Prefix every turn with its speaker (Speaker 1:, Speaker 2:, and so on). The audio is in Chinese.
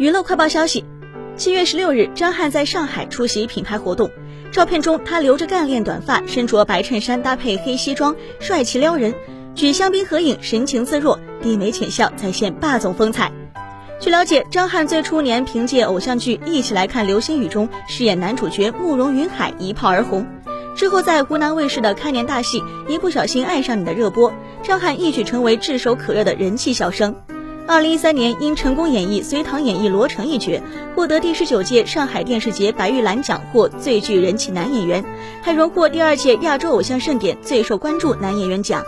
Speaker 1: 娱乐快报消息，七月十六日，张翰在上海出席品牌活动。照片中，他留着干练短发，身着白衬衫搭配黑西装，帅气撩人。举香槟合影，神情自若，低眉浅笑，再现霸总风采。据了解，张翰最初年凭借偶像剧《一起来看流星雨》中饰演男主角慕容云海一炮而红，之后在湖南卫视的开年大戏《一不小心爱上你》的热播，张翰一举成为炙手可热的人气小生。二零一三年，因成功演绎《隋唐演义》罗成一角，获得第十九届上海电视节白玉兰奖获最具人气男演员，还荣获第二届亚洲偶像盛典最受关注男演员奖。